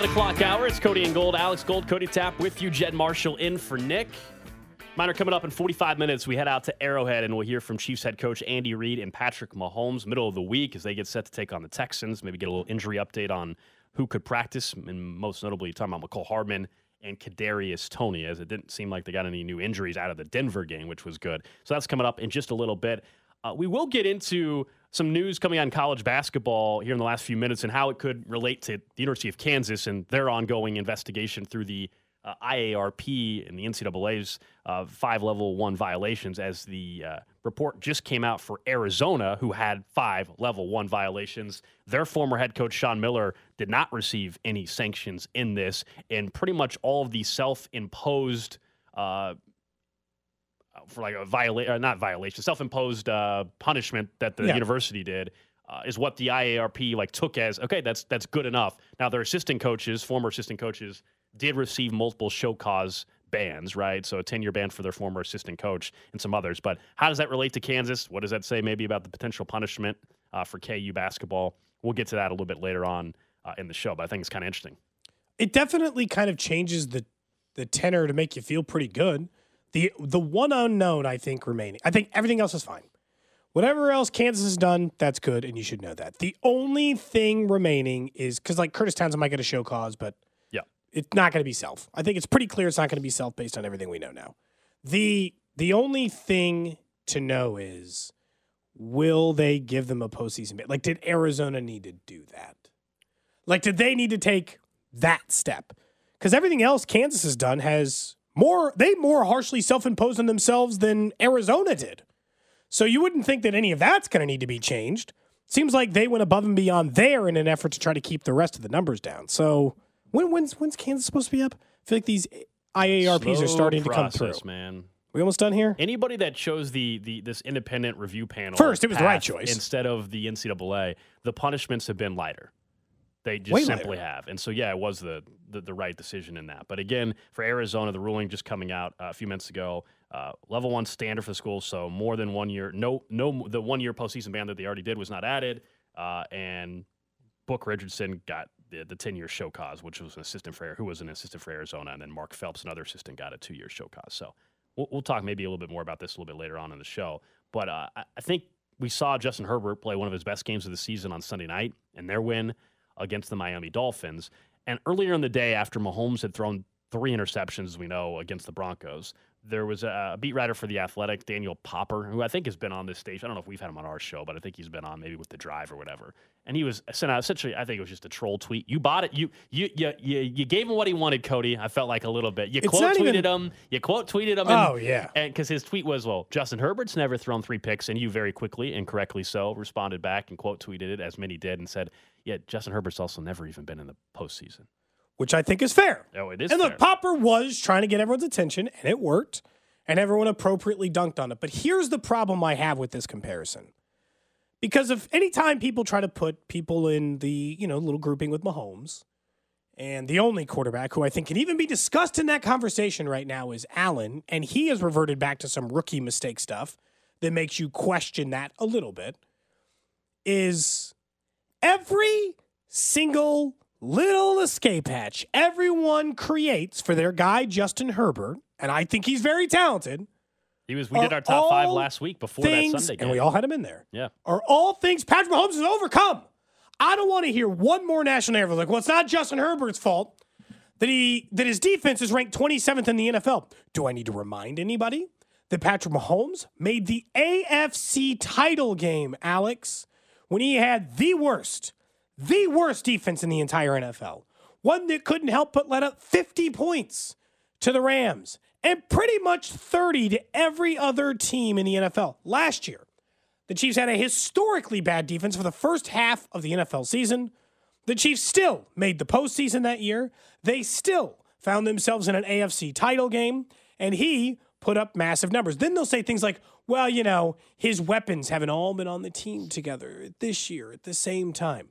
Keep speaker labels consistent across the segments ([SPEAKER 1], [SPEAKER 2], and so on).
[SPEAKER 1] 11 o'clock hour. It's Cody and Gold. Alex Gold, Cody Tapp with you. Jed Marshall in for Nick. Mine are coming up in 45 minutes. We head out to Arrowhead and we'll hear from Chiefs head coach Andy Reid and Patrick Mahomes middle of the week as they get set to take on the Texans. Maybe get a little injury update on who could practice, and most notably, talking about Mecole Hardman and Kadarius Toney, as it didn't seem like they got any new injuries out of the Denver game, which was good. So that's coming up in just a little bit. Uh, we will get into some news coming on college basketball here in the last few minutes and how it could relate to the University of Kansas and their ongoing investigation through the uh, IARP and the NCAA's uh, five level one violations, as the uh, report just came out for Arizona, who had five level one violations. Their former head coach, Sean Miller, did not receive any sanctions in this, and pretty much all of the self imposed. For like a violation, not violation, self-imposed uh, punishment that the
[SPEAKER 2] Yeah.
[SPEAKER 1] university did uh, is what the IARP like took as okay, that's that's good enough. Now their assistant coaches, former assistant coaches, did receive multiple show cause bans, right? So a 10-year ban for their former assistant coach and some others. But how does that relate to Kansas? What does that say maybe about the potential punishment uh, for KU basketball? We'll get to that a little bit later on uh, in the show, but I think it's kind of interesting.
[SPEAKER 2] it definitely kind of changes the the tenor to make you feel pretty good. The the one unknown I think remaining. I think everything else is fine. Whatever else Kansas has done, that's good, and you should know that. The only thing remaining is because like Kurtis Townsend might get a show cause, but
[SPEAKER 1] Yeah.
[SPEAKER 2] it's not going to be self. I think it's pretty clear it's not going to be self based on everything we know now. The the only thing to know is will they give them a postseason bid? Like, did Arizona need to do that? Like, did they need to take that step? Because everything else Kansas has done has more, they more harshly self imposed on themselves than Arizona did. So you wouldn't think that any of that's going to need to be changed. Seems like they went above and beyond there in an effort to try to keep the rest of the numbers down. So when, when's, when's Kansas supposed to be up? I feel like these IARPs are
[SPEAKER 1] Slow
[SPEAKER 2] starting to come through.
[SPEAKER 1] process, man.
[SPEAKER 2] We almost done here?
[SPEAKER 1] Anybody that chose the the this independent review panel
[SPEAKER 2] First, it was the right choice.
[SPEAKER 1] instead of the NCAA. The punishments have been lighter. They just
[SPEAKER 2] Way
[SPEAKER 1] simply
[SPEAKER 2] lighter.
[SPEAKER 1] have, and so yeah, it was the, the the right decision in that. But again, for Arizona, the ruling just coming out uh, a few minutes ago, uh, level one standard for the schools, so more than one year. No, no, the one year postseason ban that they already did was not added, uh, and Book Richardson got the, the 10 year show cause, which was an assistant for who was an assistant for Arizona, and then Mark Phelps, another assistant, got a two year show cause. So we'll, we'll talk maybe a little bit more about this a little bit later on in the show. But uh, I, I think we saw Justin Herbert play one of his best games of the season on Sunday night and their win against the Miami Dolphins. And earlier in the day, after Mahomes had thrown three interceptions, we know, against the Broncos, there was a beat writer for The Athletic, Daniel Popper, who I think has been on this stage. I don't know if we've had him on our show, but I think he's been on maybe with The Drive or whatever. And he was sent out essentially, I think it was just a troll tweet. You bought it. You you you you, you gave him what he wanted, Cody. I felt like a little bit. You
[SPEAKER 2] It's
[SPEAKER 1] quote tweeted
[SPEAKER 2] even-
[SPEAKER 1] him. You quote tweeted him.
[SPEAKER 2] Oh,
[SPEAKER 1] and,
[SPEAKER 2] yeah.
[SPEAKER 1] And because his tweet was, well, Justin Herbert's never thrown three picks, and you very quickly and correctly so responded back and quote tweeted it as many did and said, yeah, Justin Herbert's also never even been in the postseason.
[SPEAKER 2] Which I think is fair.
[SPEAKER 1] Oh, it is.
[SPEAKER 2] And look,
[SPEAKER 1] fair.
[SPEAKER 2] Popper was trying to get everyone's attention, and it worked, and everyone appropriately dunked on it. But here's the problem I have with this comparison. Because if anytime people try to put people in the, you know, little grouping with Mahomes, and the only quarterback who I think can even be discussed in that conversation right now is Allen, and he has reverted back to some rookie mistake stuff that makes you question that a little bit, is every single little escape hatch everyone creates for their guy Justin Herbert, and I think he's very talented.
[SPEAKER 1] he was. We did our top five last week before that Sunday game.
[SPEAKER 2] and we all had him in there.
[SPEAKER 1] yeah.
[SPEAKER 2] Are all things Patrick Mahomes has overcome. I don't want to hear one more national narrative like, well, it's not Justin Herbert's fault that he that his defense is ranked 27th in the NFL. Do I need to remind anybody that Patrick Mahomes made the AFC title game, Alex, when he had the worst, the worst defense in the entire NFL. One that couldn't help but let up 50 points to the Rams and pretty much 30 to every other team in the NFL last year. The Chiefs had a historically bad defense for the first half of the NFL season. The Chiefs still made the postseason that year. They still found themselves in an AFC title game, and he put up massive numbers. Then they'll say things like, well, you know, his weapons haven't all been on the team together this year at the same time.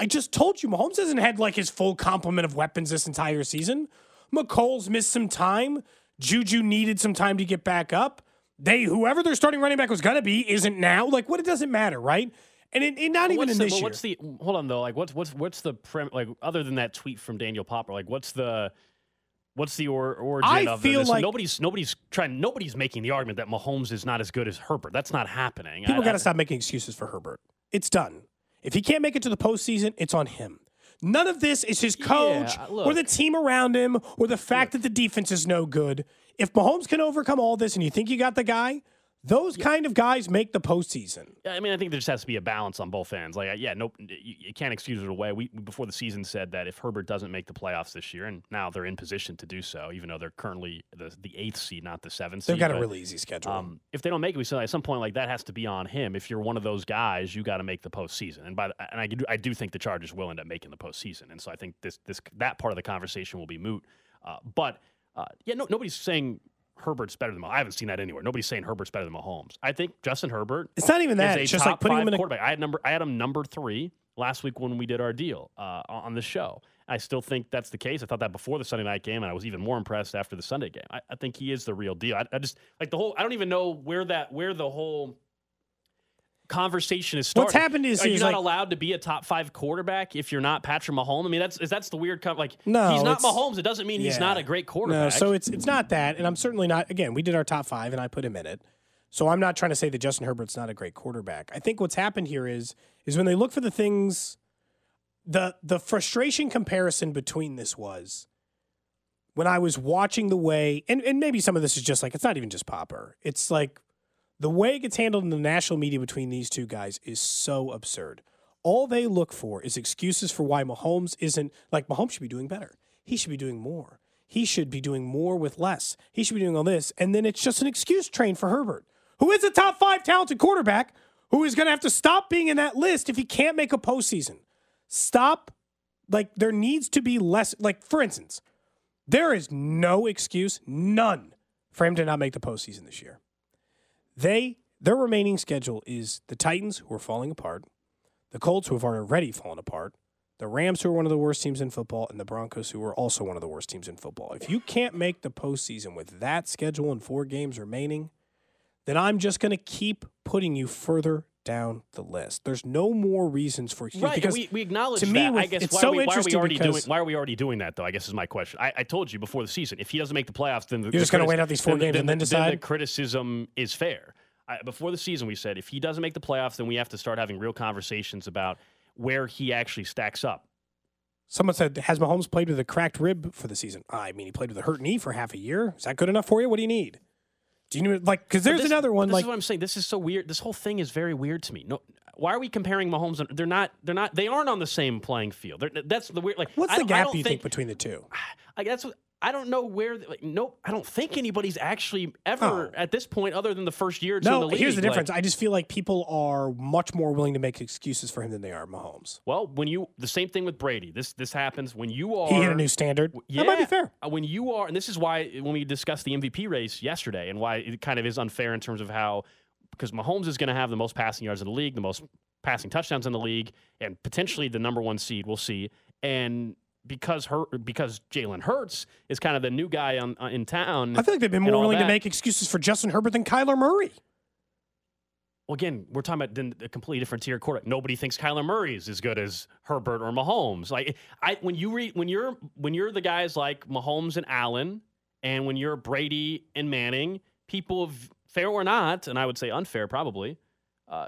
[SPEAKER 2] I just told you, Mahomes hasn't had like his full complement of weapons this entire season. Mecole's missed some time. Juju needed some time to get back up. They, whoever their starting running back was going to be, isn't now. Like, what? It doesn't matter, right? And it, it not even
[SPEAKER 1] what's
[SPEAKER 2] in
[SPEAKER 1] the,
[SPEAKER 2] this
[SPEAKER 1] well,
[SPEAKER 2] year.
[SPEAKER 1] What's the hold on though? Like what's what's what's the prim, like other than that tweet from Daniel Popper? Like what's the what's the or, origin
[SPEAKER 2] I
[SPEAKER 1] of
[SPEAKER 2] feel
[SPEAKER 1] this?
[SPEAKER 2] like-
[SPEAKER 1] nobody's nobody's trying nobody's making the argument that Mahomes is not as good as Herbert. That's not happening.
[SPEAKER 2] People got to stop making excuses for Herbert. It's done. If he can't make it to the postseason, it's on him. None of this is his coach
[SPEAKER 1] Yeah,
[SPEAKER 2] or the team around him or the fact that the defense is no good. If Mahomes can overcome all this and you think you got the guy, those kind of guys make the postseason.
[SPEAKER 1] I mean, I think there just has to be a balance on both ends. Like, yeah, nope, you, you can't excuse it away. We before the season said that if Herbert doesn't make the playoffs this year, and now they're in position to do so, even though they're currently the, the eighth seed, not the seventh
[SPEAKER 2] They've
[SPEAKER 1] seed.
[SPEAKER 2] got a
[SPEAKER 1] but,
[SPEAKER 2] really easy schedule.
[SPEAKER 1] Um, if they don't make it, we said at some point like that has to be on him. If you're one of those guys, you got to make the postseason. And by the, and I do, I do think the Chargers will end up making the postseason. And so I think this this that part of the conversation will be moot. Uh, but uh, yeah, no, nobody's saying Herbert's better than Mahomes. I haven't seen that anywhere. Nobody's saying Herbert's better than Mahomes. I think Justin Herbert
[SPEAKER 2] it's not even that. It's just like putting him in a
[SPEAKER 1] quarterback. I had number I had him number three last week when we did our deal uh, on the show. I still think that's the case. I thought that before the Sunday night game, and I was even more impressed after the Sunday game. I, I think he is the real deal. I, I just like the whole. I don't even know where that where the whole conversation is starting.
[SPEAKER 2] What's happened is
[SPEAKER 1] are you not
[SPEAKER 2] like-
[SPEAKER 1] allowed to be a top five quarterback if you're not Patrick Mahomes? I mean, that's is that's the weird com- like.
[SPEAKER 2] No,
[SPEAKER 1] he's not Mahomes. It doesn't mean he's not a great quarterback.
[SPEAKER 2] No, so it's it's not that, and I'm certainly not. Again, we did our top five, and I put him in it. So I'm not trying to say that Justin Herbert's not a great quarterback. I think what's happened here is is when they look for the things, the the frustration comparison between this was when I was watching the way, and and maybe some of this is just like it's not even just Popper. It's like the way it gets handled in the national media between these two guys is so absurd. All they look for is excuses for why Mahomes isn't like Mahomes should be doing better. He should be doing more. He should be doing more with less. He should be doing all this. And then it's just an excuse train for Herbert, who is a top five talented quarterback, who is going to have to stop being in that list if he can't make a postseason. Stop. Like, there needs to be less. Like, for instance, there is no excuse, none, for him to not make the postseason this year. They their remaining schedule is the Titans, who are falling apart, the Colts, who have already fallen apart, the Rams, who are one of the worst teams in football, and the Broncos, who are also one of the worst teams in football. If you can't make the postseason with that schedule and four games remaining, then I'm just going to keep putting you further down the list. There's no more reasons for excuse
[SPEAKER 1] Right,
[SPEAKER 2] because
[SPEAKER 1] we, we acknowledge
[SPEAKER 2] to
[SPEAKER 1] that.
[SPEAKER 2] me,
[SPEAKER 1] I guess
[SPEAKER 2] it's
[SPEAKER 1] why,
[SPEAKER 2] so
[SPEAKER 1] are we, why are we already doing why are we already doing that though? I guess is my question. I, I told you before the season, if he doesn't make the playoffs, then the,
[SPEAKER 2] You're
[SPEAKER 1] the
[SPEAKER 2] just gonna wait out these four games and then
[SPEAKER 1] the
[SPEAKER 2] decide?
[SPEAKER 1] criticism is fair. I, before the season, we said if he doesn't make the playoffs, then we have to start having real conversations about where he actually stacks up.
[SPEAKER 2] Someone said, "Has Mahomes played with a cracked rib for the season?" I mean, he played with a hurt knee for half a year. Is that good enough for you? What do you need? Do you need like? Because there's
[SPEAKER 1] this-
[SPEAKER 2] another one
[SPEAKER 1] This
[SPEAKER 2] like
[SPEAKER 1] is what I'm saying. This is so weird. This whole thing is very weird to me. No, why are we comparing Mahomes? And, they're not. They're not. They aren't on the same playing field. They're, that's the weird. Like,
[SPEAKER 2] what's
[SPEAKER 1] I
[SPEAKER 2] the gap you think between the two?
[SPEAKER 1] Like that's what I don't know where. Like, nope, I don't think anybody's actually ever
[SPEAKER 2] Oh.
[SPEAKER 1] at this point, other than the first year or
[SPEAKER 2] No,
[SPEAKER 1] the league.
[SPEAKER 2] here's the
[SPEAKER 1] like-
[SPEAKER 2] difference. I just feel like people are much more willing to make excuses for him than they are Mahomes.
[SPEAKER 1] well, when you the same thing with Brady. This this happens when you are.
[SPEAKER 2] He hit a new standard.
[SPEAKER 1] Yeah,
[SPEAKER 2] That might be fair.
[SPEAKER 1] uh, When you are, and this is why when we discussed the MVP race yesterday, and why it kind of is unfair in terms of how, because Mahomes is going to have the most passing yards in the league, the most passing touchdowns in the league, and potentially the number one seed. We'll see. And because her, because Jalen Hurts is kind of the new guy on, uh, in town.
[SPEAKER 2] I feel like they've been more willing to make excuses for Justin Herbert than Kyler Murray.
[SPEAKER 1] Well, again, we're talking about then a completely different tier quarterback. Nobody thinks Kyler Murray is as good as Herbert or Mahomes. Like I, when you read when you're when you're the guys like Mahomes and Allen, and when you're Brady and Manning, people, have, fair or not, and I would say unfair probably, uh,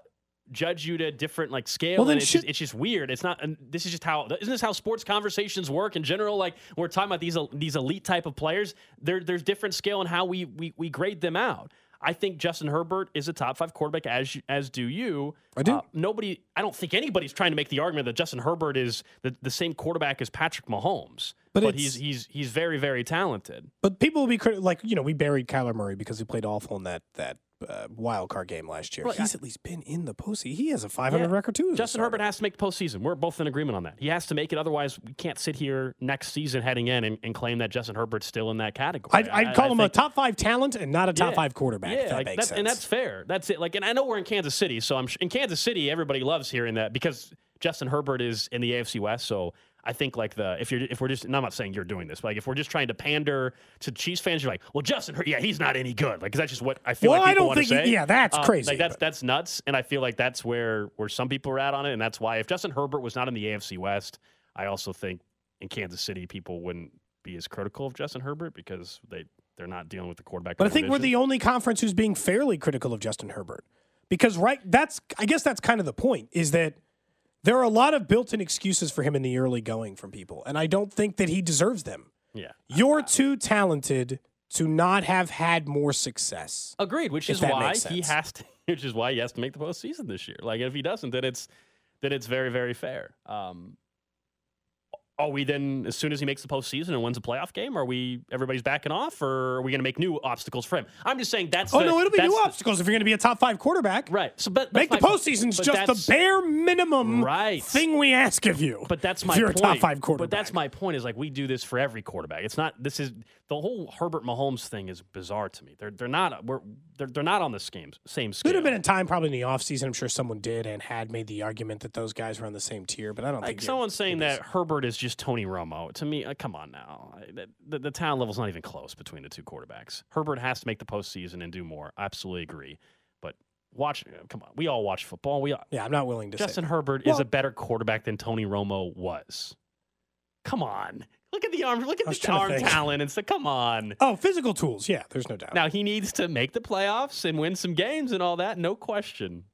[SPEAKER 1] judge you to a different like scale.
[SPEAKER 2] Well, then
[SPEAKER 1] and it's,
[SPEAKER 2] should-
[SPEAKER 1] just, it's just weird. It's not. And this is just how. Isn't this how sports conversations work in general? Like we're talking about these these elite type of players. There, there's different scale in how we we we grade them out. I think Justin Herbert is a top five quarterback, as as do you.
[SPEAKER 2] I do.
[SPEAKER 1] Uh, nobody. I don't think anybody's trying to make the argument that Justin Herbert is the, the same quarterback as Patrick Mahomes.
[SPEAKER 2] But
[SPEAKER 1] But, he's he's he's very very talented.
[SPEAKER 2] But people will be crit- like, you know, we buried Kyler Murray because he played awful in that that uh, wild card game last year.
[SPEAKER 1] Right,
[SPEAKER 2] He's
[SPEAKER 1] I-
[SPEAKER 2] at least been in the postseason. He has a 500
[SPEAKER 1] Yeah.
[SPEAKER 2] record too.
[SPEAKER 1] Justin. Herbert has to make the postseason. We're both in agreement on that. He has to make it. Otherwise, we can't sit here next season heading in and, and claim that Justin Herbert's still in that category.
[SPEAKER 2] I'd, I'd
[SPEAKER 1] I-
[SPEAKER 2] call
[SPEAKER 1] I
[SPEAKER 2] him
[SPEAKER 1] think-
[SPEAKER 2] a top five talent and not a top
[SPEAKER 1] Yeah.
[SPEAKER 2] five quarterback.
[SPEAKER 1] Yeah,
[SPEAKER 2] if that
[SPEAKER 1] like
[SPEAKER 2] makes
[SPEAKER 1] that's,
[SPEAKER 2] sense.
[SPEAKER 1] and that's fair. That's it. Like, and I know we're in Kansas City, so I'm sh- in Kansas City. Everybody loves hearing that because Justin Herbert is in the AFC West. So I think like the if you're if we're just and I'm not saying you're doing this, but like if we're just trying to pander to Chiefs fans, you're like, well, Justin, yeah, he's not any good. Like, 'cause that's just what I feel
[SPEAKER 2] Well,
[SPEAKER 1] like
[SPEAKER 2] I don't
[SPEAKER 1] want to
[SPEAKER 2] think he-
[SPEAKER 1] say.
[SPEAKER 2] yeah, that's
[SPEAKER 1] Um,
[SPEAKER 2] crazy,
[SPEAKER 1] Like that's
[SPEAKER 2] but-
[SPEAKER 1] that's nuts, and I feel like that's where where some people are at on it, and that's why if Justin Herbert was not in the AFC West, I also think in Kansas City people wouldn't be as critical of Justin Herbert because they they're not dealing with the quarterback.
[SPEAKER 2] But I
[SPEAKER 1] in
[SPEAKER 2] think we're the only conference who's being fairly critical of Justin Herbert. Because right that's I guess that's kind of the point is that there are a lot of built-in excuses for him in the early going from people and I don't think that he deserves them.
[SPEAKER 1] yeah.
[SPEAKER 2] You're too talented to not have had more success.
[SPEAKER 1] Agreed, which is why he has to, which is why he has to make the postseason this year. Like if he doesn't, then it's then it's very very fair. Um, are we then as soon as he makes the postseason and wins a playoff game, are we everybody's backing off, or are we going to make new obstacles for him? I'm just saying that's
[SPEAKER 2] Oh
[SPEAKER 1] the-
[SPEAKER 2] no, it'll be new
[SPEAKER 1] the-
[SPEAKER 2] obstacles if you're going to be a top 5 quarterback.
[SPEAKER 1] right? So, but
[SPEAKER 2] Make the postseason's
[SPEAKER 1] but
[SPEAKER 2] just the bare minimum
[SPEAKER 1] Right.
[SPEAKER 2] thing we ask of you.
[SPEAKER 1] But that's
[SPEAKER 2] if
[SPEAKER 1] my
[SPEAKER 2] you're
[SPEAKER 1] point.
[SPEAKER 2] a top five quarterback.
[SPEAKER 1] But that's my point. Is like we do this for every quarterback. It's not. This is the whole Herbert Mahomes thing is bizarre to me. They're they're not. We're they're, they're not on the same same scale.
[SPEAKER 2] Could have been a time probably in the offseason. I'm sure someone did and had made the argument that those guys were on the same tier, but I don't
[SPEAKER 1] Like
[SPEAKER 2] think
[SPEAKER 1] someone's saying that Herbert is just Tony Romo. To me, uh, come on now. The, the, talent level's not even close between the two quarterbacks. Herbert has to make the postseason and do more. I absolutely agree. But watch, uh, come on. We all watch football. We all,
[SPEAKER 2] Yeah, I'm not willing to say. Justin.
[SPEAKER 1] Herbert
[SPEAKER 2] Well-
[SPEAKER 1] is a better quarterback than Tony Romo was. Come on. Look at the arm. Look at the arm talent and say, come on.
[SPEAKER 2] Oh, physical tools. Yeah, there's no doubt.
[SPEAKER 1] Now he needs to make the playoffs and win some games and all that, no question.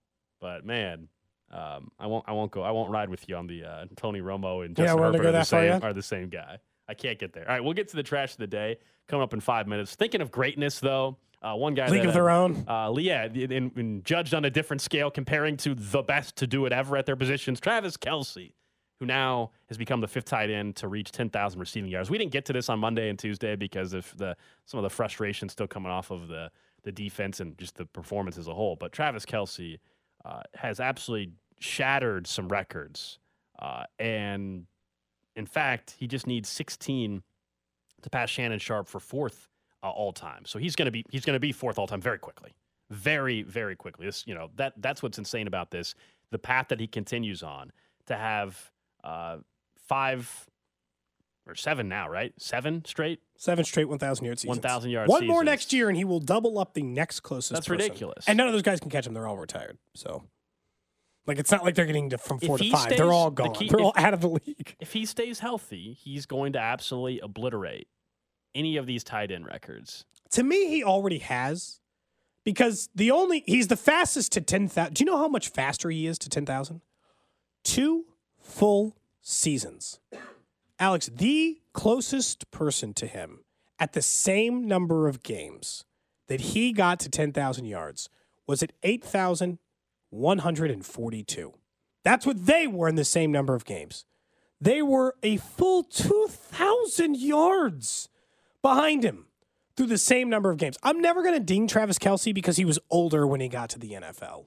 [SPEAKER 1] But man, um, I won't. I won't go. I won't ride with you on the uh, Tony Romo and
[SPEAKER 2] Yeah,
[SPEAKER 1] Justin
[SPEAKER 2] we're gonna
[SPEAKER 1] Herbert
[SPEAKER 2] go
[SPEAKER 1] are, the same, are the same guy. I can't get there. All right, we'll get to the trash of the day coming up in five minutes. Thinking of greatness though, uh, one guy
[SPEAKER 2] League
[SPEAKER 1] that,
[SPEAKER 2] of their own.
[SPEAKER 1] uh, yeah, and, and judged on a different scale, comparing to the best to do it ever at their positions. Travis Kelce, who now has become the fifth tight end to reach 10,000 receiving yards. We didn't get to this on Monday and Tuesday because of the some of the frustration still coming off of the the defense and just the performance as a whole. But Travis Kelce uh, has absolutely shattered some records, uh, and in fact, he just needs 16 to pass Shannon Sharpe for fourth uh, all time. So he's going to be he's going to be fourth all time very quickly, very very quickly. This you know that that's what's insane about this. The path that he continues on to have uh, five or seven now, right? Seven straight.
[SPEAKER 2] Seven straight 1,000 yard seasons.
[SPEAKER 1] 1,000 yard
[SPEAKER 2] One more next year, and he will double up the next closest.
[SPEAKER 1] That's
[SPEAKER 2] person.
[SPEAKER 1] ridiculous.
[SPEAKER 2] And none of those guys can catch him. They're all retired. So, like, it's not like they're getting to, from four to five.
[SPEAKER 1] stays-
[SPEAKER 2] they're all
[SPEAKER 1] the
[SPEAKER 2] gone.
[SPEAKER 1] key-
[SPEAKER 2] they're
[SPEAKER 1] if-
[SPEAKER 2] all out of the league.
[SPEAKER 1] If he stays healthy, he's going to absolutely obliterate any of these tight end records.
[SPEAKER 2] To me, he already has, because the only he's the fastest to ten thousand. Do you know how much faster he is to ten thousand? Two full seasons. Alex, the closest person to him at the same number of games that he got to 10,000 yards was at 8,142. That's what they were in the same number of games. They were a full 2,000 yards behind him through the same number of games. I'm never going to ding Travis Kelce because he was older when he got to the NFL.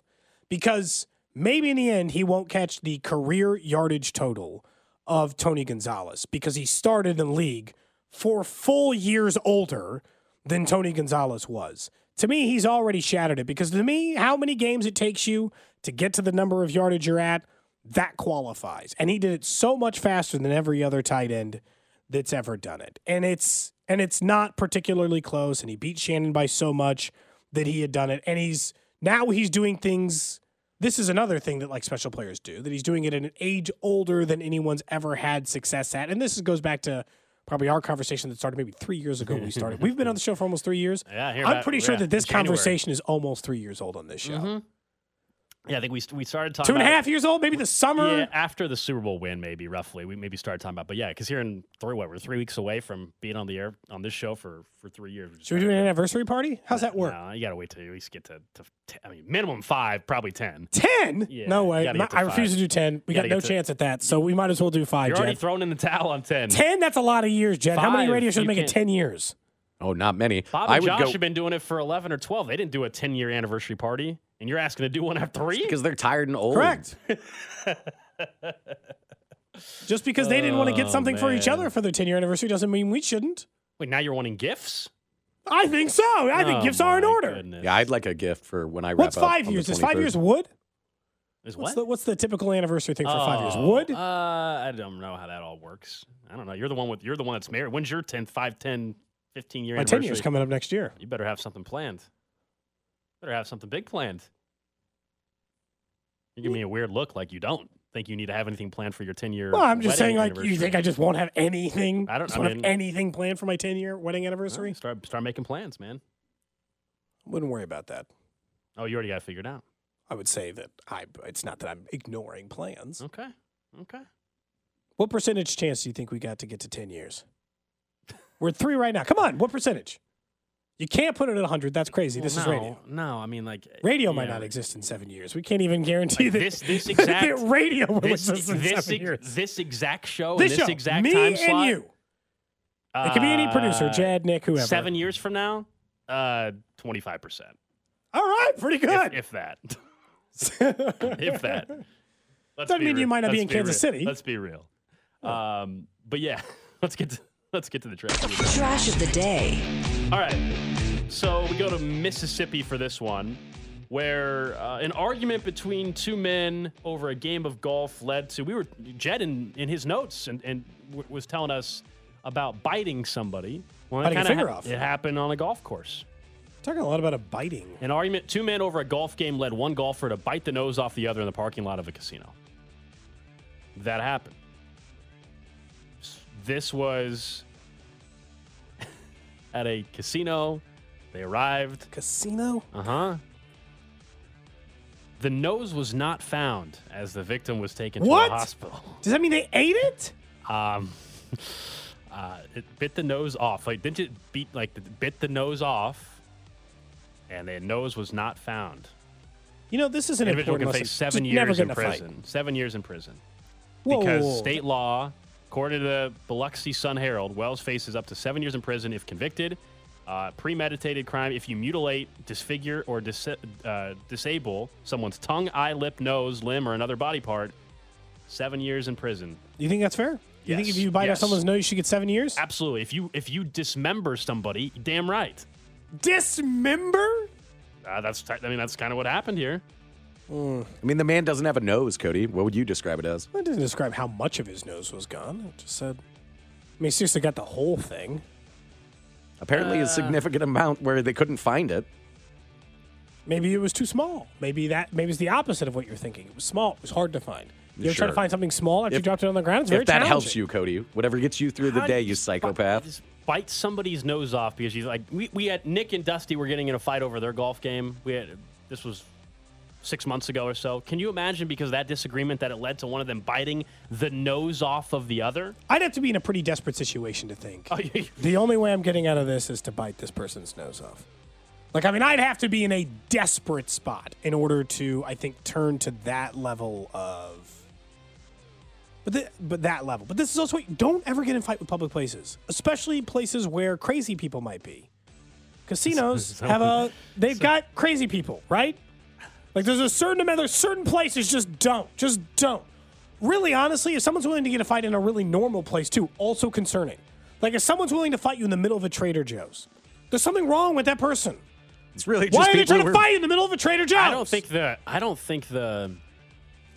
[SPEAKER 2] Because maybe in the end, he won't catch the career yardage total of Tony Gonzalez because he started in league four full years older than Tony Gonzalez was. To me, he's already shattered it because to me, how many games it takes you to get to the number of yardage you're at, that qualifies. And he did it so much faster than every other tight end that's ever done it. And it's and it's not particularly close and he beat Shannon by so much that he had done it and he's now he's doing things this is another thing that like special players do that he's doing it at an age older than anyone's ever had success at. And this is, goes back to probably our conversation that started maybe three years ago when we started. We've been on the show for almost three years.
[SPEAKER 1] Yeah, I that.
[SPEAKER 2] pretty sure
[SPEAKER 1] Yeah,
[SPEAKER 2] that this
[SPEAKER 1] January.
[SPEAKER 2] conversation is almost three years old on this show mm-hmm.
[SPEAKER 1] Yeah, I think we we started talking
[SPEAKER 2] two and a
[SPEAKER 1] about it-
[SPEAKER 2] half years old maybe the summer
[SPEAKER 1] Yeah, after the Super Bowl win, maybe roughly, we maybe started talking about. But yeah, because here in three, what we're three weeks away from being on the air on this show for for three years.
[SPEAKER 2] should we do an anniversary party how's that work
[SPEAKER 1] No, you gotta wait till you at least get to, to t- I mean, minimum five, probably ten.
[SPEAKER 2] 10
[SPEAKER 1] Yeah,
[SPEAKER 2] no way
[SPEAKER 1] gotta get to
[SPEAKER 2] I refuse to do 10 we got no
[SPEAKER 1] to-
[SPEAKER 2] chance at that so we might as well do 5
[SPEAKER 1] You're already
[SPEAKER 2] Jed.
[SPEAKER 1] throwing in the towel on ten.
[SPEAKER 2] 10 that's a lot of years Jed how many radio shows make it 10 years
[SPEAKER 3] Oh, not many.
[SPEAKER 1] Bob
[SPEAKER 3] I
[SPEAKER 1] and
[SPEAKER 3] would
[SPEAKER 1] Josh
[SPEAKER 3] go
[SPEAKER 1] have been doing it for eleven or twelve. They didn't do a ten year anniversary party, and you're asking to do one at three.
[SPEAKER 3] because they're tired and old.
[SPEAKER 2] Correct. Just because they didn't want to get
[SPEAKER 1] Oh,
[SPEAKER 2] something for each other for their 10 year anniversary doesn't mean we shouldn't.
[SPEAKER 1] Wait, now you're wanting gifts?
[SPEAKER 2] I think so. I think
[SPEAKER 1] Oh,
[SPEAKER 2] gifts are in order.
[SPEAKER 1] goodness.
[SPEAKER 3] Yeah, I'd like a gift for when I wrap
[SPEAKER 2] What's
[SPEAKER 3] up
[SPEAKER 2] five
[SPEAKER 3] on
[SPEAKER 2] years? Is five years wood?
[SPEAKER 1] Is
[SPEAKER 2] What's
[SPEAKER 1] what?
[SPEAKER 2] the, what's the typical anniversary thing for five years?
[SPEAKER 1] Oh,
[SPEAKER 2] Wood?
[SPEAKER 1] Uh, I don't know how that all works. I don't know. You're the one with. You're the one that's married. When's your 10, 5, 10, 15 year
[SPEAKER 2] My 10
[SPEAKER 1] anniversary?
[SPEAKER 2] years coming up next year.
[SPEAKER 1] You better have something planned. Better have something big planned. You give me a weird look like you don't think you need to have anything planned for your 10 year.
[SPEAKER 2] Well, I'm just saying, like, you think I just won't have anything?
[SPEAKER 1] I don't-
[SPEAKER 2] Just
[SPEAKER 1] I
[SPEAKER 2] won't
[SPEAKER 1] mean-
[SPEAKER 2] have anything planned for my 10 year wedding anniversary?
[SPEAKER 1] start start making plans, man.
[SPEAKER 2] Wouldn't worry about that.
[SPEAKER 1] Oh, you already got it figured out.
[SPEAKER 2] I would say that I. It's not that I'm ignoring plans.
[SPEAKER 1] Okay. Okay.
[SPEAKER 2] What percentage chance do you think we got to get to 10 years? We're at three right now. Come on, what percentage? You can't put it at 100. That's crazy.
[SPEAKER 1] Well,
[SPEAKER 2] this is radio.
[SPEAKER 1] No, I mean like
[SPEAKER 2] Radio might
[SPEAKER 1] know,
[SPEAKER 2] not exist in seven years. We can't even guarantee
[SPEAKER 1] Like
[SPEAKER 2] that
[SPEAKER 1] this- this
[SPEAKER 2] that
[SPEAKER 1] exact-
[SPEAKER 2] radio will
[SPEAKER 1] This,
[SPEAKER 2] exist in
[SPEAKER 1] this,
[SPEAKER 2] seven
[SPEAKER 1] ex-
[SPEAKER 2] years.
[SPEAKER 1] this exact show,
[SPEAKER 2] This
[SPEAKER 1] this
[SPEAKER 2] show,
[SPEAKER 1] exact
[SPEAKER 2] me
[SPEAKER 1] time
[SPEAKER 2] and
[SPEAKER 1] slot,
[SPEAKER 2] you. It could be any producer,
[SPEAKER 1] uh,
[SPEAKER 2] Jed, Nick, whoever.
[SPEAKER 1] Seven years from now, uh, twenty five percent,
[SPEAKER 2] All right, pretty good.
[SPEAKER 1] if that, if that. Let's
[SPEAKER 2] Doesn't
[SPEAKER 1] be
[SPEAKER 2] mean you might not be
[SPEAKER 1] Let's
[SPEAKER 2] in Kansas
[SPEAKER 1] real.
[SPEAKER 2] City.
[SPEAKER 1] Let's be real. Um, but yeah, let's get to, let's get to the track.
[SPEAKER 4] Trash of the day.
[SPEAKER 1] All right. So we go to Mississippi for this one, where uh, an argument between two men over a game of golf led to. We were Jed in, in his notes and, and w- was telling us about biting somebody. Well, it
[SPEAKER 2] Biting a
[SPEAKER 1] kinda
[SPEAKER 2] finger off.
[SPEAKER 1] It happened on a golf course.
[SPEAKER 2] Talking a lot about a biting.
[SPEAKER 1] An argument. Two men over a golf game led one golfer to bite the nose off the other in the parking lot of a casino. That happened. This was at a casino. They arrived.
[SPEAKER 2] Casino?
[SPEAKER 1] Uh huh. The nose was not found as the victim was taken
[SPEAKER 2] What?
[SPEAKER 1] to the hospital.
[SPEAKER 2] Does that mean they ate it?
[SPEAKER 1] Um, uh, it bit the nose off. Like, didn't it beat like bit the nose off, and the nose was not found.
[SPEAKER 2] You know, this is an
[SPEAKER 1] Individual
[SPEAKER 2] important
[SPEAKER 1] can
[SPEAKER 2] lesson.
[SPEAKER 1] face seven
[SPEAKER 2] Just
[SPEAKER 1] years in prison. Seven years in prison
[SPEAKER 2] Whoa,
[SPEAKER 1] because state law, according to the Biloxi Sun Herald, Wells faces up to seven years in prison if convicted. Uh, premeditated crime if you mutilate, disfigure, or dis- uh, disable someone's tongue, eye, lip, nose, limb, or another body part. Seven years in prison.
[SPEAKER 2] You think that's fair? You think
[SPEAKER 1] Yes,
[SPEAKER 2] if you bite off
[SPEAKER 1] yes.
[SPEAKER 2] someone's nose, you should get seven years?
[SPEAKER 1] Absolutely. If you if you dismember somebody, damn right.
[SPEAKER 2] Dismember?
[SPEAKER 1] Uh, that's I mean that's kind of what happened here.
[SPEAKER 3] I mean, the man doesn't have a nose, Cody. What would you describe it as?
[SPEAKER 2] That doesn't describe how much of his nose was gone. It just said, I mean, he seriously got the whole thing.
[SPEAKER 3] Apparently,
[SPEAKER 1] Uh.
[SPEAKER 3] a significant amount where they couldn't find it.
[SPEAKER 2] Maybe it was too small. Maybe that maybe it's the opposite of what you're thinking. It was small. It was hard to find. You ever try to find something small after you dropped it on the ground? It's very
[SPEAKER 3] If that helps you, Cody, whatever gets you through the
[SPEAKER 1] How do
[SPEAKER 3] day,
[SPEAKER 1] you
[SPEAKER 3] you
[SPEAKER 1] just bi-
[SPEAKER 3] psychopath.
[SPEAKER 1] Just bite somebody's nose off because he's like we, we had Nick and Dusty were getting in a fight over their golf game. We had this was six months ago or so. Can you imagine because of that disagreement that it led to one of them biting the nose off of the other?
[SPEAKER 2] I'd have to be in a pretty desperate situation to think.
[SPEAKER 1] Oh,
[SPEAKER 2] The only way I'm getting out of this is to bite this person's nose off. Like, I mean, I'd have to be in a desperate spot in order to, I think, turn to that level of. But, the, but that level. But this is also don't ever get in fight with public places, especially places where crazy people might be. Casinos have a they've got crazy people, right? Like there's a certain amount, there's certain places just don't, just don't. Really, honestly, if someone's willing to get a fight in a really normal place too, also concerning. Like if someone's willing to fight you in the middle of a Trader Joe's, there's something wrong with that person.
[SPEAKER 3] It's really just
[SPEAKER 2] Why are
[SPEAKER 3] you
[SPEAKER 2] trying to fight in the middle of a Trader Joe's?
[SPEAKER 1] I don't think the I don't think the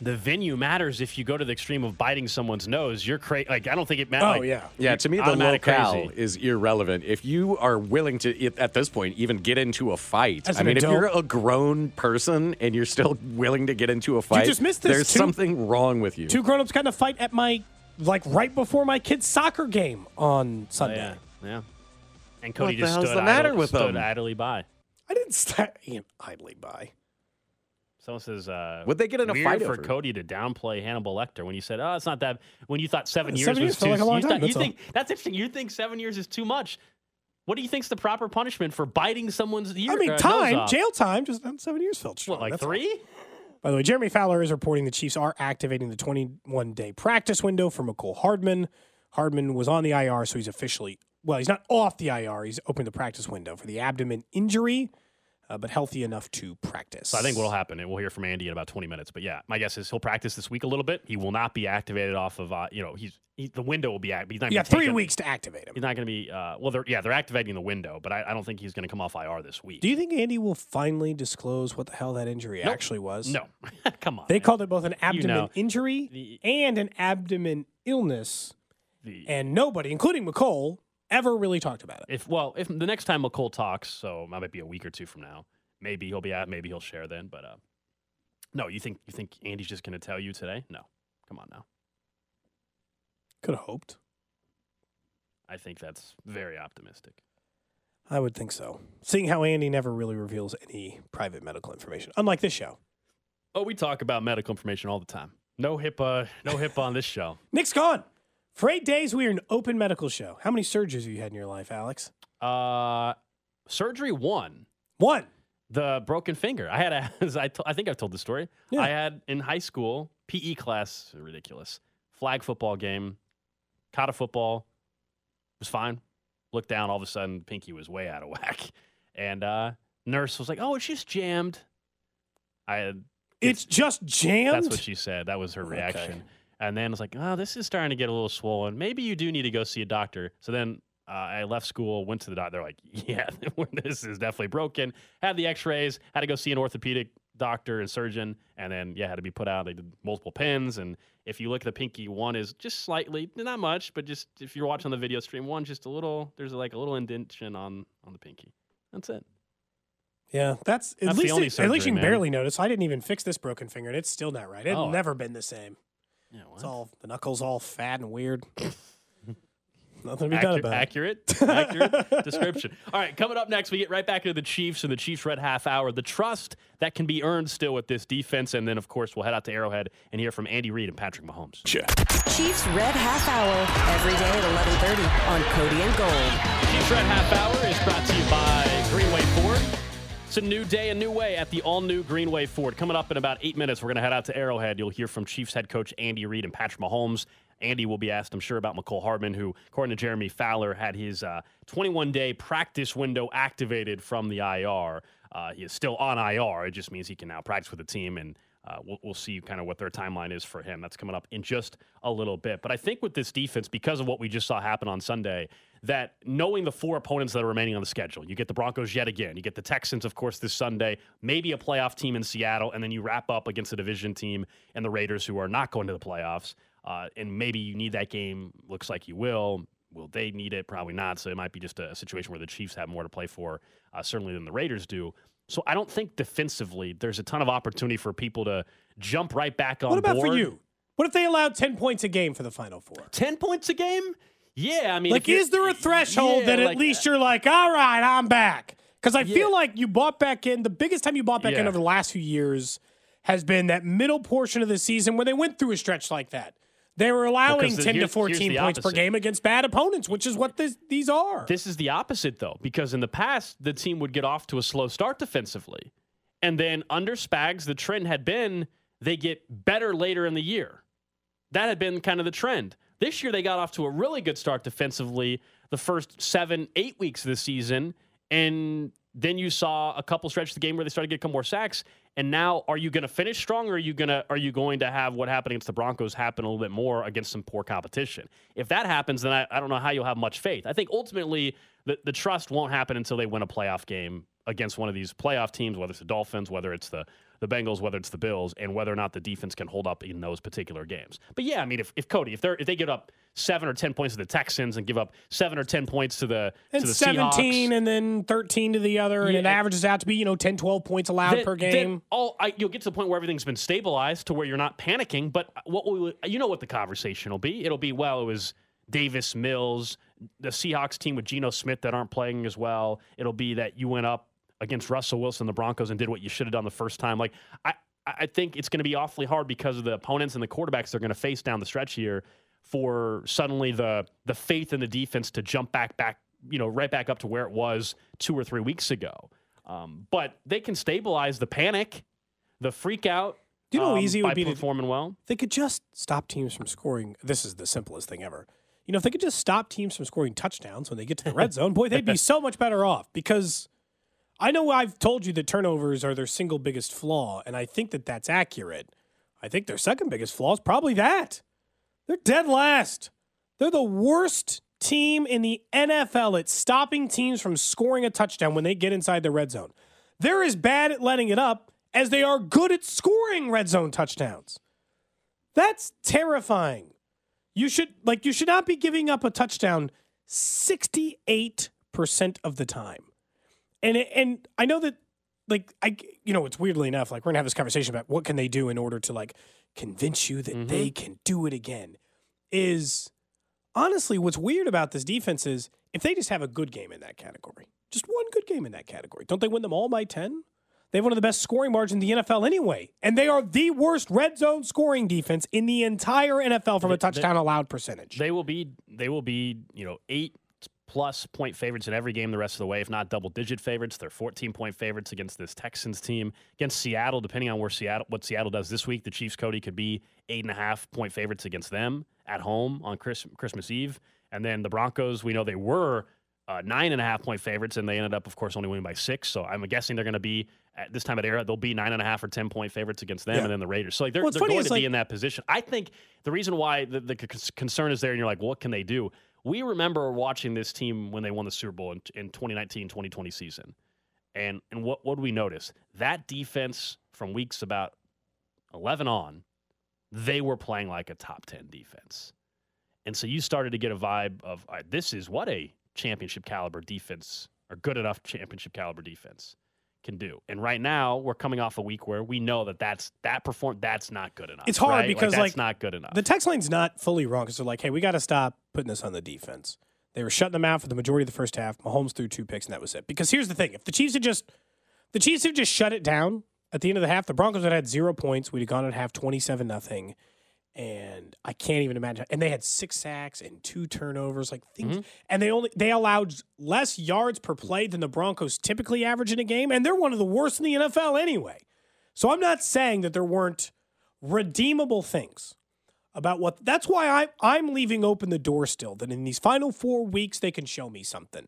[SPEAKER 1] the venue matters if you go to the extreme of biting someone's nose. You're crazy. Like I don't think it matters.
[SPEAKER 2] Oh
[SPEAKER 1] like,
[SPEAKER 2] yeah.
[SPEAKER 3] Yeah, to me, the locale
[SPEAKER 1] crazy.
[SPEAKER 3] is irrelevant. If you are willing to, at this point, even get into a fight,
[SPEAKER 2] As
[SPEAKER 3] I
[SPEAKER 2] an
[SPEAKER 3] mean, if you're a grown person and you're still willing to get into a fight,
[SPEAKER 2] just missed this,
[SPEAKER 3] there's
[SPEAKER 2] too.
[SPEAKER 3] something wrong with you.
[SPEAKER 2] Two grown-ups got in a fight at my like right before my kid's soccer game on
[SPEAKER 1] Oh,
[SPEAKER 2] Sunday.
[SPEAKER 1] yeah, yeah. And Cody
[SPEAKER 3] What the
[SPEAKER 1] just
[SPEAKER 3] hell's
[SPEAKER 1] stood,
[SPEAKER 3] the matter
[SPEAKER 1] idle-
[SPEAKER 3] with
[SPEAKER 1] stood
[SPEAKER 3] them?
[SPEAKER 1] idly by.
[SPEAKER 2] I didn't stand idly by.
[SPEAKER 1] Someone says, uh,
[SPEAKER 3] What'd they get in a fight
[SPEAKER 1] for
[SPEAKER 3] over?
[SPEAKER 1] Cody to downplay Hannibal Lecter when you said, "Oh, it's not that." When you thought seven years
[SPEAKER 2] Seven
[SPEAKER 1] was
[SPEAKER 2] years
[SPEAKER 1] too,
[SPEAKER 2] like a long
[SPEAKER 1] you,
[SPEAKER 2] time,
[SPEAKER 1] thought- you
[SPEAKER 2] all.
[SPEAKER 1] think that's interesting. You think seven years is too much? What do you think's the proper punishment for biting someone's ear?
[SPEAKER 2] I mean,
[SPEAKER 1] uh,
[SPEAKER 2] time, jail time, just um, seven years felt strong.
[SPEAKER 1] What, like
[SPEAKER 2] That's all.
[SPEAKER 1] three?
[SPEAKER 2] By the way, Jeremy Fowler is reporting the Chiefs are activating the 21 day practice window for Mecole Hardman. Hardman was on the IR, so he's officially, well, he's not off the IR. He's opened the practice window for the abdomen injury. Uh, but healthy enough to practice.
[SPEAKER 1] So I think what'll happen, and we'll hear from Andy in about 20 minutes. But yeah, my guess is he'll practice this week a little bit. He will not be activated off of, uh, you know, he's he, the window will be active. He's not
[SPEAKER 2] You got three weeks to activate him.
[SPEAKER 1] He's not going to be. Uh, well, they're yeah, they're activating the window, but I, I don't think he's going to come off IR this week.
[SPEAKER 2] Do you think Andy will finally disclose what the hell that injury
[SPEAKER 1] Nope.
[SPEAKER 2] actually was?
[SPEAKER 1] no, come on.
[SPEAKER 2] They
[SPEAKER 1] man.
[SPEAKER 2] called it both an abdomen
[SPEAKER 1] know.
[SPEAKER 2] injury
[SPEAKER 1] The-
[SPEAKER 2] and an abdomen illness,
[SPEAKER 1] The-
[SPEAKER 2] and nobody, including Mecole, ever really talked about it.
[SPEAKER 1] if well, if the next time Mecole talks, so that might be a week or two from now. Maybe he'll be at. Maybe he'll share then. But uh, no, you think you think Andy's just going to tell you today? No, come on now.
[SPEAKER 2] Could have hoped.
[SPEAKER 1] I think that's very optimistic.
[SPEAKER 2] I would think so. Seeing how Andy never really reveals any private medical information, unlike this show.
[SPEAKER 1] Oh, we talk about medical information all the time. No HIPAA, no HIPAA on this show.
[SPEAKER 2] Nick's gone. For eight days, we are an open medical show. How many surgeries have you had in your life, Alex?
[SPEAKER 1] Uh, surgery one.
[SPEAKER 2] One.
[SPEAKER 1] The broken finger. I had a. as I, think I've told the story.
[SPEAKER 2] Yeah.
[SPEAKER 1] I had in high school PE class. Ridiculous. Flag football game. Caught a football. Was fine. Looked down. All of a sudden, pinky was way out of whack. And uh, nurse was like, "Oh, it's just jammed." I had.
[SPEAKER 2] It's just jammed.
[SPEAKER 1] That's what she said. That was her
[SPEAKER 2] Okay.
[SPEAKER 1] And then I was like, "Oh, this is starting to get a little swollen. Maybe you do need to go see a doctor." So then uh, I left school, went to the doctor. They're like, "Yeah, this is definitely broken." Had the X-rays. Had to go see an orthopedic doctor and surgeon, and then yeah, had to be put out. They did multiple pins, and if you look at the pinky, one is just slightly, not much, but just if you're watching the video stream, one just a little. There's like a little indentation on on the pinky. That's it.
[SPEAKER 2] yeah, that's at
[SPEAKER 1] That's
[SPEAKER 2] least it- at least you can
[SPEAKER 1] man.
[SPEAKER 2] barely notice. I didn't even fix this broken finger, and it's still not right. It's
[SPEAKER 1] Oh.
[SPEAKER 2] never been the same.
[SPEAKER 1] Yeah,
[SPEAKER 2] It's all the knuckles all fat and weird. Nothing to be done
[SPEAKER 1] Accu-
[SPEAKER 2] about it.
[SPEAKER 1] accurate, accurate description. All right, coming up next, we get right back into the Chiefs and the Chiefs Red Half Hour. The trust that can be earned still with this defense, and then of course we'll head out to Arrowhead and hear from Andy Reid and Patrick Mahomes.
[SPEAKER 4] Chiefs Red Half Hour every day at 11:30 on Cody and Gold.
[SPEAKER 1] Chiefs Red Half Hour is brought to you by Greenway Ford. It's a new day, a new way at the all-new Greenway Ford. Coming up in about eight minutes, we're going to head out to Arrowhead. You'll hear from Chiefs head coach Andy Reid and Patrick Mahomes. Andy will be asked, I'm sure, about Mecole Hardman, who, according to Jeremy Fowler, had his 21-day practice window activated from the IR. Uh, he is still on IR. It just means he can now practice with the team, and uh, we'll, we'll see kind of what their timeline is for him. That's coming up in just a little bit. But I think with this defense, because of what we just saw happen on Sunday, that knowing the four opponents that are remaining on the schedule, you get the Broncos yet again, you get the Texans, of course, this Sunday, maybe a playoff team in Seattle, and then you wrap up against a division team and the Raiders who are not going to the playoffs. Uh, and maybe you need that game. Looks like you will. Will they need it? Probably not. So it might be just a, situation where the Chiefs have more to play for, uh, certainly than the Raiders do. So I don't think defensively there's a ton of opportunity for people to jump right back on
[SPEAKER 2] What about
[SPEAKER 1] board.
[SPEAKER 2] for you? What if they allowed 10 points a game for the final four?
[SPEAKER 1] 10 points a game? Yeah, I mean,
[SPEAKER 2] Like, is there a threshold
[SPEAKER 1] Yeah,
[SPEAKER 2] that at
[SPEAKER 1] like, uh,
[SPEAKER 2] least you're like, all right, I'm back? Because I
[SPEAKER 1] Yeah.
[SPEAKER 2] feel like you bought back in. The biggest time you bought back in over the last few years has been that middle portion of the season where they went through a stretch like that. They were allowing
[SPEAKER 1] the-
[SPEAKER 2] 10 to
[SPEAKER 1] here's- here's
[SPEAKER 2] 14 points per game against bad opponents, which is what this, these are.
[SPEAKER 1] This is the opposite, though, because in the past, the team would get off to a slow start defensively. And then under Spags, the trend had been they get better later in the year. That had been kind of the trend. This year, they got off to a really good start defensively the first seven, eight weeks of the season. And then you saw a couple stretches of the game where they started to get a couple more sacks. And now, are you going to finish strong, or are you going to are you going to have what happened against the Broncos happen a little bit more against some poor competition? If that happens, then I, I don't know how you'll have much faith. I think ultimately the, the trust won't happen until they win a playoff game against one of these playoff teams, whether it's the Dolphins, whether it's the the Bengals, whether it's the Bills, and whether or not the defense can hold up in those particular games. But yeah, I mean, if, if Cody, if they're if they give up seven or ten points to the Texans and give up seven or ten points to the
[SPEAKER 2] and
[SPEAKER 1] to the
[SPEAKER 2] 17
[SPEAKER 1] Seahawks,
[SPEAKER 2] and then 13 to the other, and it averages out to be, you know, 10, 12 points allowed
[SPEAKER 1] then-
[SPEAKER 2] per game.
[SPEAKER 1] all I, you'll get to the point where everything's been stabilized to where you're not panicking. But what we, you know what the conversation will be? It'll be well, it was Davis Mills, the Seahawks team with Geno Smith that aren't playing as well. It'll be that you went up against Russell Wilson, the Broncos, and did what you should have done the first time. Like I, I think it's going to be awfully hard because of the opponents and the quarterbacks they're going to face down the stretch here for suddenly the the faith in the defense to jump back back you know right back up to where it was two or three weeks ago. Um, but they can stabilize the panic, the freak out.
[SPEAKER 2] Do you know how
[SPEAKER 1] um,
[SPEAKER 2] easy it would be to-
[SPEAKER 1] performing well?
[SPEAKER 2] they could just stop teams from scoring. This is the simplest thing ever. You know, if they could just stop teams from scoring touchdowns when they get to the red zone, boy, they'd be so much better off because I know I've told you that turnovers are their single biggest flaw, and I think that that's accurate. I think their second biggest flaw is probably that. They're dead last. They're the worst team in the NFL at stopping teams from scoring a touchdown when they get inside the red zone. They're as bad at letting it up as they are good at scoring red zone touchdowns. That's terrifying. You should like you should not be giving up a touchdown 68% of the time. And and I know that like I you know it's weirdly enough like we're going to have this conversation about what can they do in order to like convince you that they mm-hmm. can do it again is honestly what's weird about this defense is if they just have a good game in that category. Just one good game in that category. Don't they win them all by 10? They have one of the best scoring margins in the NFL anyway. And they are the worst red zone scoring defense in the entire NFL from a touchdown allowed percentage.
[SPEAKER 1] They will be they will be, you know, eight plus point favorites in every game the rest of the way, if not double digit favorites. They're 14 point favorites against this Texans team. Against Seattle, depending on where Seattle what Seattle does this week, the Chiefs Cody could be eight and a half point favorites against them at home on Chris, Christmas Eve. And then the Broncos, we know they were uh, nine and a half point favorites, and they ended up, of course, only winning by six. So I'm guessing they're going to be at this time of era, they'll be nine and a half or ten point favorites against them,
[SPEAKER 2] Yeah.
[SPEAKER 1] and then the Raiders. So like they're,
[SPEAKER 2] Well,
[SPEAKER 1] they're going to
[SPEAKER 2] like-
[SPEAKER 1] be in that position. I think the reason why the, the concern is there, and you're like, what can they do? We remember watching this team when they won the Super Bowl in, in 2019 2020 season. And, and what, what do we notice? That defense from weeks about 11 on, they were playing like a top 10 defense. And so you started to get a vibe of right, this is what a championship caliber defense or good enough championship caliber defense can do. And right now we're coming off a week where we know that that's that perform that's not good enough.
[SPEAKER 2] It's hard
[SPEAKER 1] right?
[SPEAKER 2] because,
[SPEAKER 1] that's
[SPEAKER 2] like,
[SPEAKER 1] not good enough.
[SPEAKER 2] The text line's not fully wrong because they're like, hey, we got to stop putting this on the defense. They were shutting them out for the majority of the first half. Mahomes threw two picks, and that was it. Because here's the thing: if the Chiefs had just, the Chiefs had just shut it down at the end of the half, the Broncos would have had zero points. We'd have gone at half twenty-seven nothing, and I can't even imagine. And they had six sacks and two turnovers, like things. Mm-hmm. And they only they allowed less yards per play than the Broncos typically average in a game, and they're one of the worst in the NFL anyway. So I'm not saying that there weren't redeemable things about what that's why I I'm leaving open the door still that in these final 4 weeks they can show me something.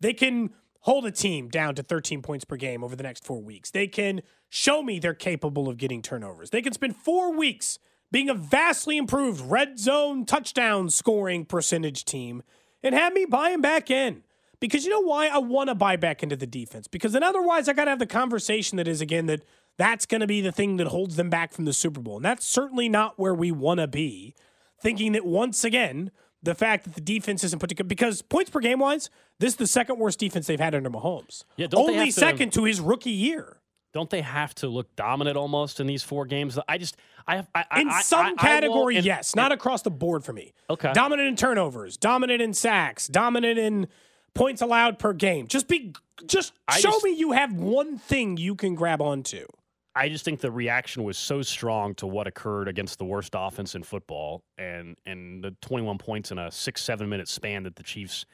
[SPEAKER 2] They can hold a team down to 13 points per game over the next 4 weeks. They can show me they're capable of getting turnovers. They can spend 4 weeks being a vastly improved red zone touchdown scoring percentage team and have me buying back in. Because you know why I want to buy back into the defense? Because then otherwise I got to have the conversation that is again that that's going to be the thing that holds them back from the Super Bowl. And that's certainly not where we want to be. Thinking that once again, the fact that the defense isn't put together, because points per game wise, this is the second worst defense they've had under Mahomes.
[SPEAKER 1] Yeah,
[SPEAKER 2] Only
[SPEAKER 1] to-
[SPEAKER 2] second to his rookie year.
[SPEAKER 1] Don't they have to look dominant almost in these four games? I just I have I,
[SPEAKER 2] In
[SPEAKER 1] I,
[SPEAKER 2] some
[SPEAKER 1] I- I will-
[SPEAKER 2] category,
[SPEAKER 1] and-
[SPEAKER 2] yes. Not across the board for me.
[SPEAKER 1] Okay.
[SPEAKER 2] Dominant in turnovers, dominant in sacks, dominant in points allowed per game. Just be just
[SPEAKER 1] I
[SPEAKER 2] show
[SPEAKER 1] just-
[SPEAKER 2] me you have one thing you can grab onto.
[SPEAKER 1] I just think the reaction was so strong to what occurred against the worst offense in football, and and the 21 points in a six seven minute span that the Chiefs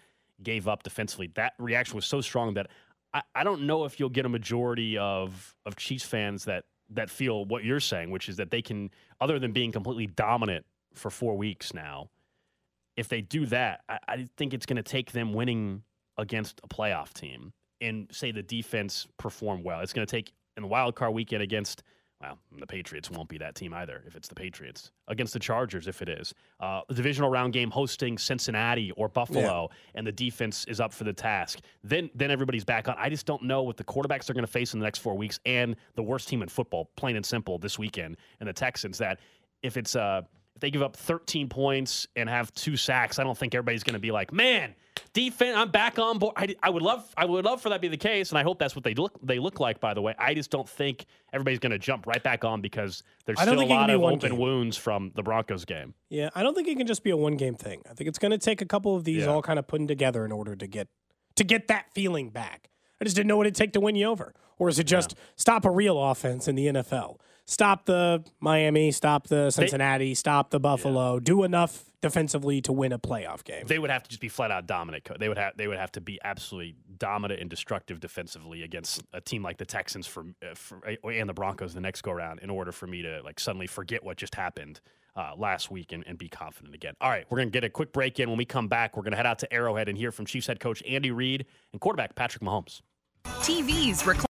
[SPEAKER 1] gave up defensively. That reaction was so strong that I, I don't know if you'll get a majority of of Chiefs fans that that feel what you're saying, which is that they can, other than being completely dominant for four weeks now, if they do that, I, I think it's going to take them winning against a playoff team and say the defense perform well. It's going to take in the wild card weekend against. Well, the Patriots won't be that team either if it's the Patriots. Against the Chargers, if it is. Uh, the divisional round game hosting Cincinnati or Buffalo, and the defense is up for the task. Then then everybody's back on. I just don't know what the quarterbacks they're going to face in the next four weeks and the worst team in football, plain and simple, this weekend, and the Texans, that if it's uh if they give up 13 points and have two sacks, I don't think everybody's going to be like, "Man, defense, I'm back on board." I, I would love, I would love for that to be the case, and I hope that's what they look they look like. By the way, I just don't think everybody's going to jump right back on because there's still a
[SPEAKER 2] think it can
[SPEAKER 1] lot of open
[SPEAKER 2] game.
[SPEAKER 1] wounds from the Broncos game.
[SPEAKER 2] Yeah, I don't think it can just be a one game thing. I think it's going to take a couple of these
[SPEAKER 1] Yeah.
[SPEAKER 2] all kind of putting together in order to get to get that feeling back. I just didn't know what it'd take to win you over. Or is it just stop a real offense in the NFL? Stop the Miami, stop the Cincinnati, stop the Buffalo. Do enough defensively to win a playoff game.
[SPEAKER 1] They would have to just be flat out dominant. They would have they would have to be absolutely dominant and destructive defensively against a team like the Texans for, uh, for and the Broncos the next go round in order for me to like suddenly forget what just happened uh, last week and, and be confident again. All right, we're gonna get a quick break in. When we come back, we're gonna head out to Arrowhead and hear from Chiefs head coach Andy Reid and quarterback Patrick Mahomes.
[SPEAKER 5] TVs, recliners,